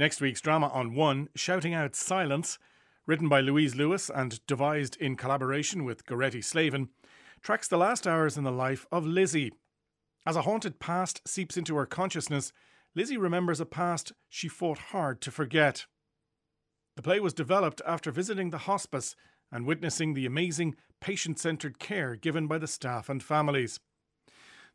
Next week's drama on One, Shouting Out Silence, written by Louise Lewis and devised in collaboration with Goretti Slavin, tracks the last hours in the life of Lizzie. As a haunted past seeps into her consciousness, Lizzie remembers a past she fought hard to forget. The play was developed after visiting the hospice and witnessing the amazing patient centred care given by the staff and families.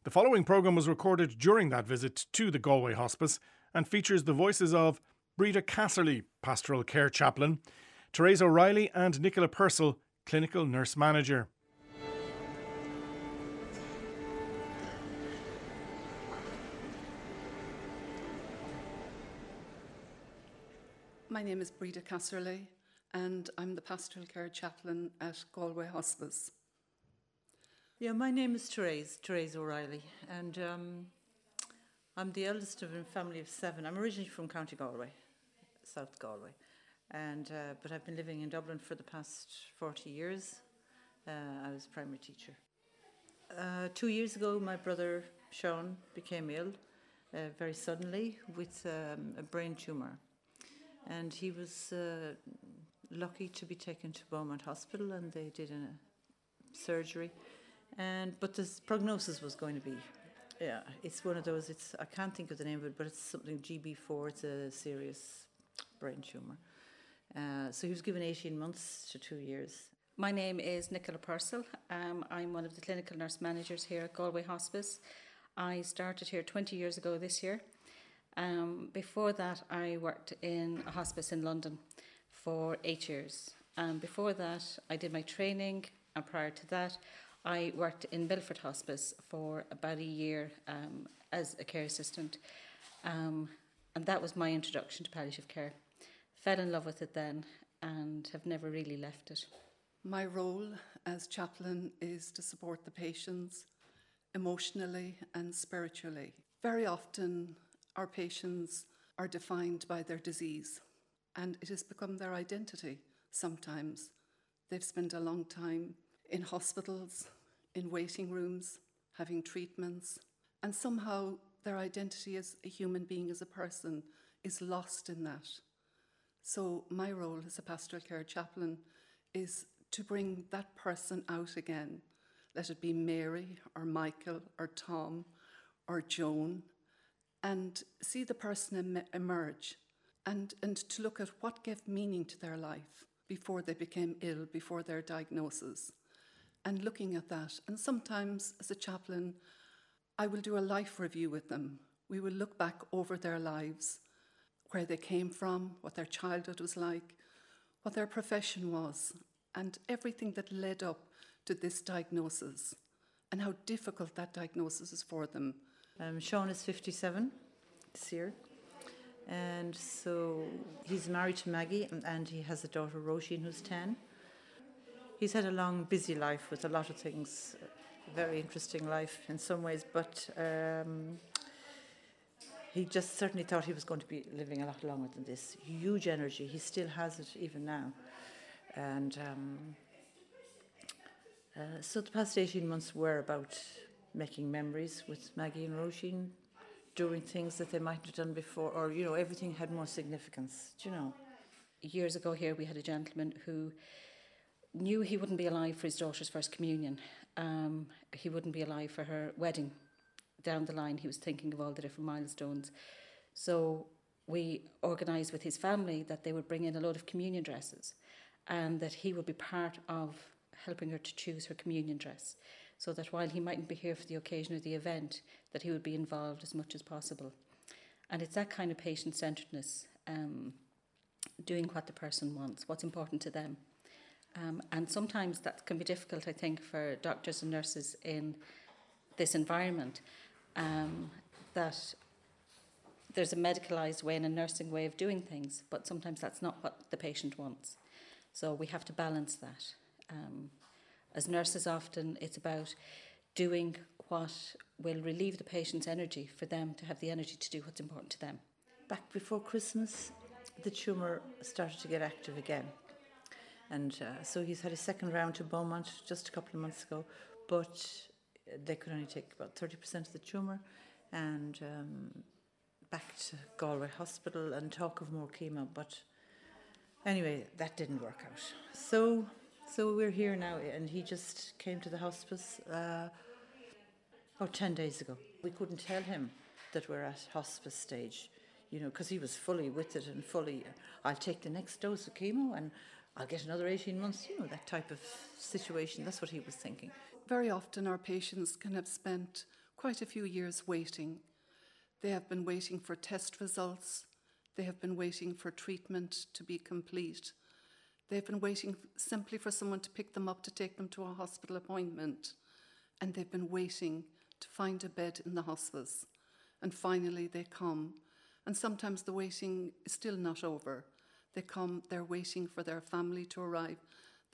The following programme was recorded during that visit to the Galway Hospice and features the voices of Breda Casserly, Pastoral Care Chaplain, Therese O'Reilly, and Nicola Purcell, Clinical Nurse Manager. My name is Breda Casserly, and I'm the Pastoral Care Chaplain at Galway Hospice. Yeah, my name is Therese, Therese O'Reilly, and um, I'm the eldest of a family of seven. I'm originally from County Galway, South Galway, and uh, but I've been living in Dublin for the past 40 years. Uh, I was a primary teacher. Uh, two years ago, my brother Sean became ill uh, very suddenly with um, a brain tumour, and he was uh, lucky to be taken to Beaumont Hospital, and they did a surgery. And but the prognosis was going to be yeah, it's one of those. It's I can't think of the name of it, but it's something GB4. It's a serious brain tumor. Uh, so he was given 18 months to two years. My name is Nicola Purcell. Um, I'm one of the clinical nurse managers here at Galway Hospice. I started here 20 years ago this year. Um, before that, I worked in a hospice in London for eight years. Um, before that, I did my training, and prior to that, I worked in Milford Hospice for about a year um, as a care assistant, um, and that was my introduction to palliative care. Fell in love with it then and have never really left it. My role as chaplain is to support the patients emotionally and spiritually. Very often, our patients are defined by their disease, and it has become their identity sometimes. They've spent a long time in hospitals, in waiting rooms, having treatments, and somehow their identity as a human being, as a person, is lost in that. So, my role as a pastoral care chaplain is to bring that person out again. Let it be Mary or Michael or Tom or Joan, and see the person em- emerge and, and to look at what gave meaning to their life before they became ill, before their diagnosis and looking at that. And sometimes, as a chaplain, I will do a life review with them. We will look back over their lives, where they came from, what their childhood was like, what their profession was, and everything that led up to this diagnosis, and how difficult that diagnosis is for them. Um, Sean is 57 this year. And so he's married to Maggie, and, and he has a daughter, Roisin, who's 10 he's had a long, busy life with a lot of things, very interesting life in some ways, but um, he just certainly thought he was going to be living a lot longer than this. Huge energy. He still has it even now. And um, uh, so the past 18 months were about making memories with Maggie and Roisin, doing things that they might have done before, or, you know, everything had more significance, do you know? Years ago here, we had a gentleman who knew he wouldn't be alive for his daughter's first communion. Um, he wouldn't be alive for her wedding. Down the line, he was thinking of all the different milestones. So we organised with his family that they would bring in a load of communion dresses and that he would be part of helping her to choose her communion dress so that while he mightn't be here for the occasion or the event that he would be involved as much as possible and it's that kind of patient centeredness um, doing what the person wants what's important to them um, and sometimes that can be difficult, I think, for doctors and nurses in this environment. Um, that there's a medicalised way and a nursing way of doing things, but sometimes that's not what the patient wants. So we have to balance that. Um, as nurses, often it's about doing what will relieve the patient's energy for them to have the energy to do what's important to them. Back before Christmas, the tumour started to get active again. And uh, so he's had a second round to Beaumont just a couple of months ago, but they could only take about 30% of the tumour. And um, back to Galway Hospital and talk of more chemo, but anyway, that didn't work out. So, so we're here now, and he just came to the hospice uh, oh, 10 days ago. We couldn't tell him that we're at hospice stage, you know, because he was fully with it and fully, I'll take the next dose of chemo and I'll get another 18 months, you know, that type of situation. That's what he was thinking. Very often, our patients can have spent quite a few years waiting. They have been waiting for test results, they have been waiting for treatment to be complete. They've been waiting simply for someone to pick them up to take them to a hospital appointment. And they've been waiting to find a bed in the hospice. And finally, they come. And sometimes the waiting is still not over. They come, they're waiting for their family to arrive.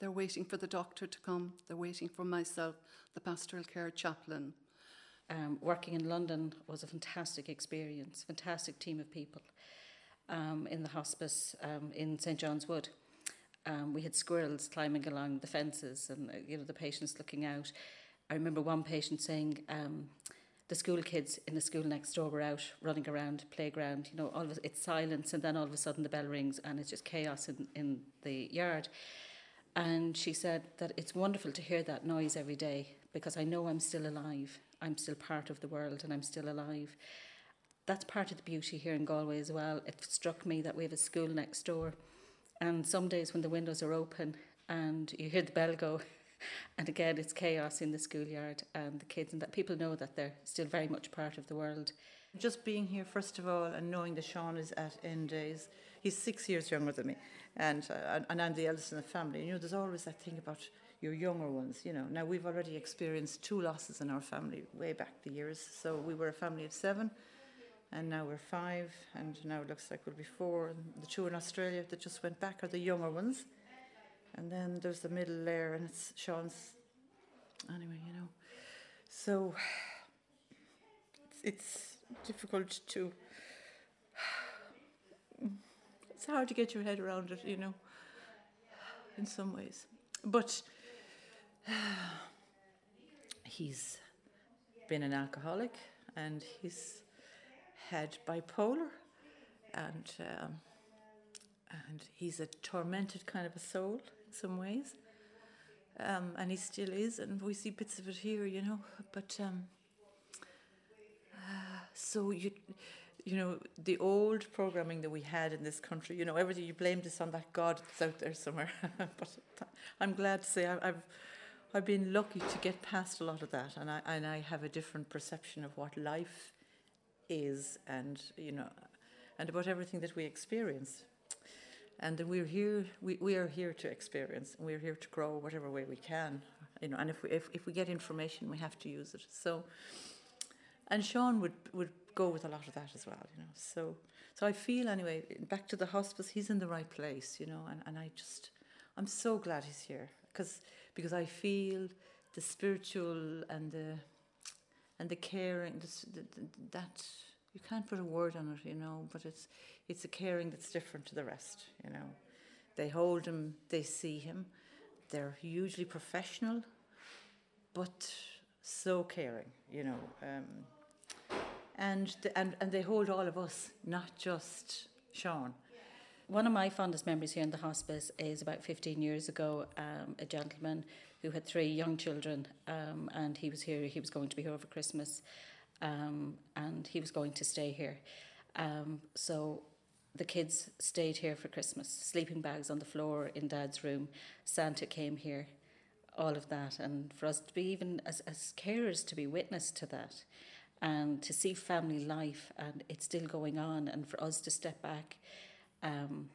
They're waiting for the doctor to come. They're waiting for myself, the pastoral care chaplain. Um, working in London was a fantastic experience, fantastic team of people um, in the hospice um, in St John's Wood. Um, we had squirrels climbing along the fences and uh, you know the patients looking out. I remember one patient saying um, the school kids in the school next door were out running around playground. You know, all of it's silence, and then all of a sudden the bell rings and it's just chaos in, in the yard. And she said that it's wonderful to hear that noise every day because I know I'm still alive. I'm still part of the world and I'm still alive. That's part of the beauty here in Galway as well. It struck me that we have a school next door, and some days when the windows are open and you hear the bell go, and again it's chaos in the schoolyard and the kids, and that people know that they're still very much part of the world. Just being here, first of all, and knowing that Sean is at end days, he's six years younger than me, and, uh, and I'm the eldest in the family. You know, there's always that thing about your younger ones, you know. Now, we've already experienced two losses in our family way back the years. So we were a family of seven, and now we're five, and now it looks like we'll be four. The two in Australia that just went back are the younger ones. And then there's the middle layer, and it's Sean's. Anyway, you know. So it's, it's difficult to. It's hard to get your head around it, you know, in some ways. But he's been an alcoholic and he's had bipolar and um, and he's a tormented kind of a soul in some ways um, and he still is and we see bits of it here you know but um, uh, so you you know the old programming that we had in this country you know everything you blame this on that god that's out there somewhere but i'm glad to say i've I've been lucky to get past a lot of that, and I and I have a different perception of what life is, and you know, and about everything that we experience. And we're here. We, we are here to experience, and we're here to grow whatever way we can. You know, and if we if, if we get information, we have to use it. So, and Sean would would go with a lot of that as well. You know, so so I feel anyway. Back to the hospice, he's in the right place. You know, and and I just I'm so glad he's here because because I feel the spiritual and the and the caring the, the, that you can't put a word on it, you know, but it's it's a caring that's different to the rest, you know. They hold him, they see him, they're hugely professional, but so caring, you know. Um, and, the, and and they hold all of us, not just Sean. One of my fondest memories here in the hospice is about 15 years ago, um, a gentleman who had three young children, um, and he was here, he was going to be here over Christmas, um, and he was going to stay here. Um, so the kids stayed here for Christmas, sleeping bags on the floor in Dad's room. Santa came here, all of that, and for us to be even as, as carers to be witness to that and to see family life and it's still going on, and for us to step back um,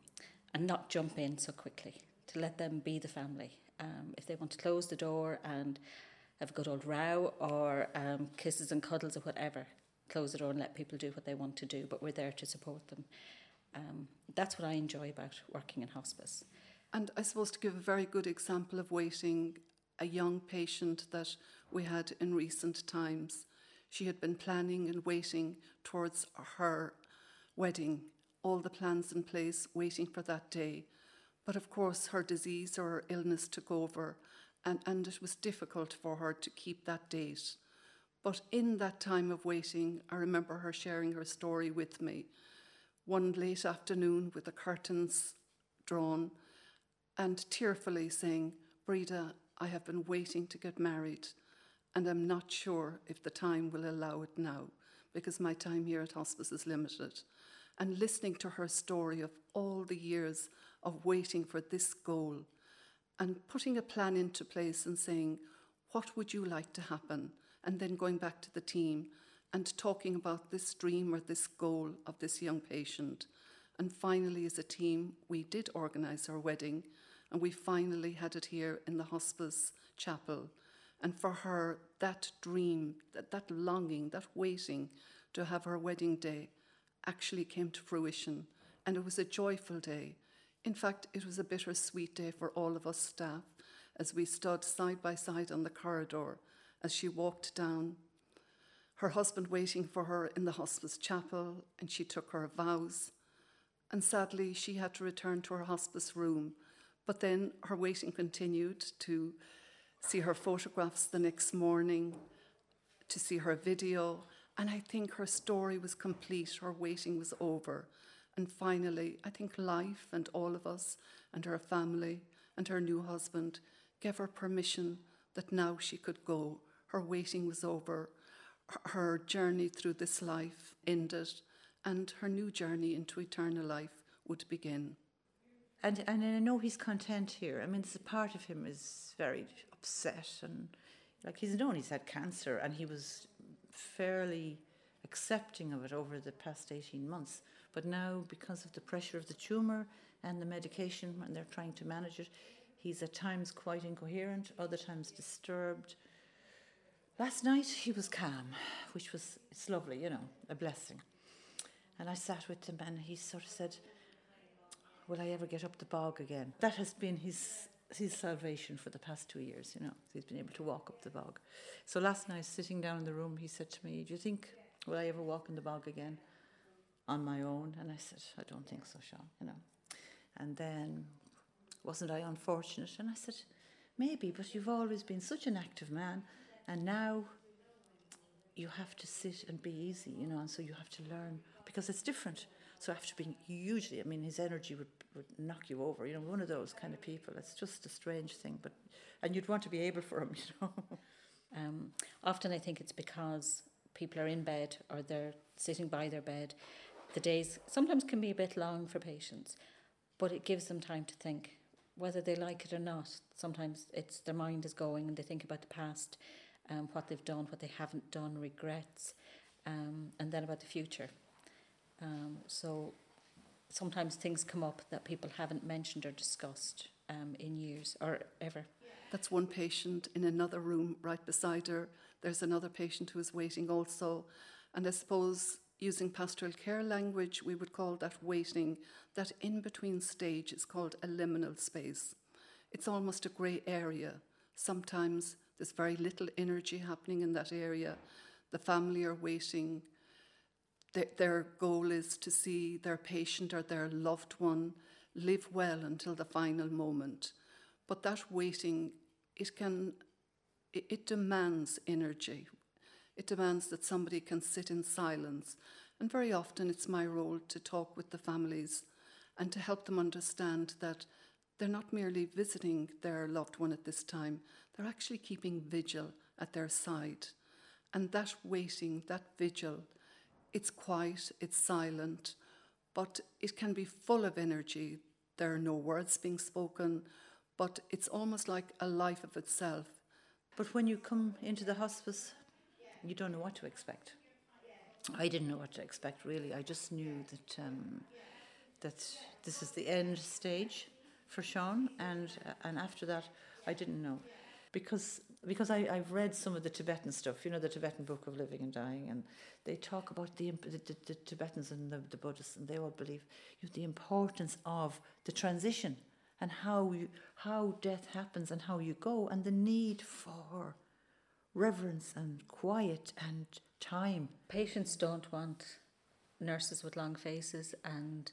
and not jump in so quickly, to let them be the family. Um, if they want to close the door and have a good old row or um, kisses and cuddles or whatever, close the door and let people do what they want to do, but we're there to support them. Um, that's what I enjoy about working in hospice. And I suppose to give a very good example of waiting, a young patient that we had in recent times, she had been planning and waiting towards her wedding all the plans in place, waiting for that day. But of course, her disease or her illness took over, and, and it was difficult for her to keep that date. But in that time of waiting, I remember her sharing her story with me. One late afternoon with the curtains drawn and tearfully saying, Breda, I have been waiting to get married and I'm not sure if the time will allow it now because my time here at hospice is limited. And listening to her story of all the years of waiting for this goal and putting a plan into place and saying, What would you like to happen? And then going back to the team and talking about this dream or this goal of this young patient. And finally, as a team, we did organise our wedding and we finally had it here in the hospice chapel. And for her, that dream, that, that longing, that waiting to have her wedding day actually came to fruition. And it was a joyful day. In fact, it was a bittersweet day for all of us staff as we stood side by side on the corridor as she walked down. Her husband waiting for her in the hospice chapel, and she took her vows. And sadly, she had to return to her hospice room. But then her waiting continued to see her photographs the next morning, to see her video. And I think her story was complete, her waiting was over. And finally, I think life and all of us and her family and her new husband gave her permission that now she could go. Her waiting was over. Her journey through this life ended, and her new journey into eternal life would begin. And and I know he's content here. I mean, a part of him is very upset and like he's known he's had cancer and he was fairly accepting of it over the past 18 months. But now, because of the pressure of the tumour and the medication, and they're trying to manage it, he's at times quite incoherent, other times disturbed. Last night he was calm, which was it's lovely, you know, a blessing. And I sat with him, and he sort of said, "Will I ever get up the bog again?" That has been his his salvation for the past two years. You know, he's been able to walk up the bog. So last night, sitting down in the room, he said to me, "Do you think will I ever walk in the bog again on my own?" And I said, "I don't think so, Sean." You know, and then wasn't I unfortunate? And I said, "Maybe, but you've always been such an active man, and now." You have to sit and be easy, you know, and so you have to learn because it's different. So after being hugely, I mean, his energy would, would knock you over. You know, one of those kind of people. It's just a strange thing, but and you'd want to be able for them, you know. Um, often I think it's because people are in bed or they're sitting by their bed. The days sometimes can be a bit long for patients, but it gives them time to think whether they like it or not. Sometimes it's their mind is going and they think about the past, um, what they've done, what they haven't done, regrets, um, and then about the future. Um, so sometimes things come up that people haven't mentioned or discussed um, in years or ever. That's one patient in another room right beside her. There's another patient who is waiting also. And I suppose using pastoral care language, we would call that waiting. That in between stage is called a liminal space. It's almost a grey area. Sometimes there's very little energy happening in that area. The family are waiting their goal is to see their patient or their loved one live well until the final moment. But that waiting, it can, it, it demands energy. It demands that somebody can sit in silence. And very often it's my role to talk with the families and to help them understand that they're not merely visiting their loved one at this time, they're actually keeping vigil at their side. And that waiting, that vigil, it's quiet, it's silent, but it can be full of energy. There are no words being spoken, but it's almost like a life of itself. But when you come into the hospice, you don't know what to expect. I didn't know what to expect really. I just knew that um, that this is the end stage for Sean, and uh, and after that, I didn't know because because I, I've read some of the Tibetan stuff, you know, the Tibetan Book of Living and Dying, and they talk about the, the, the, the Tibetans and the, the Buddhists, and they all believe you know, the importance of the transition and how, you, how death happens and how you go, and the need for reverence and quiet and time. Patients don't want nurses with long faces and,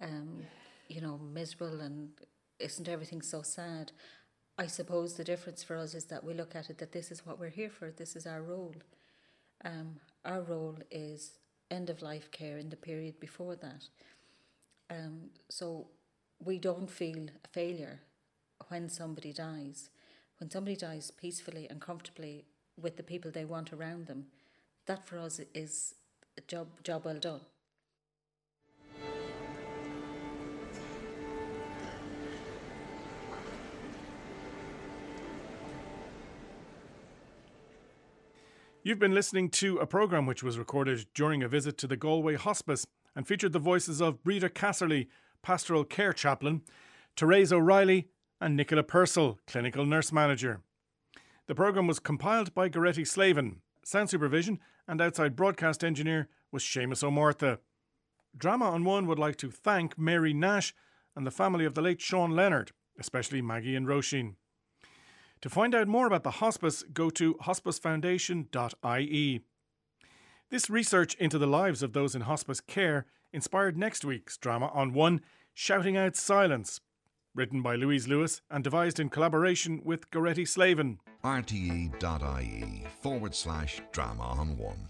um, you know, miserable and isn't everything so sad? I suppose the difference for us is that we look at it that this is what we're here for, this is our role. Um, our role is end of life care in the period before that. Um, so we don't feel a failure when somebody dies. When somebody dies peacefully and comfortably with the people they want around them, that for us is a job job well done. You've been listening to a programme which was recorded during a visit to the Galway Hospice and featured the voices of Breda Casserly, Pastoral Care Chaplain, Therese O'Reilly, and Nicola Purcell, Clinical Nurse Manager. The programme was compiled by Goretti Slavin. Sound supervision and outside broadcast engineer was Seamus O'Mortha. Drama on One would like to thank Mary Nash and the family of the late Sean Leonard, especially Maggie and Roisin. To find out more about the hospice, go to hospicefoundation.ie. This research into the lives of those in hospice care inspired next week's drama on One, Shouting Out Silence, written by Louise Lewis and devised in collaboration with Goretti Slavin. rte.ie forward slash drama on one.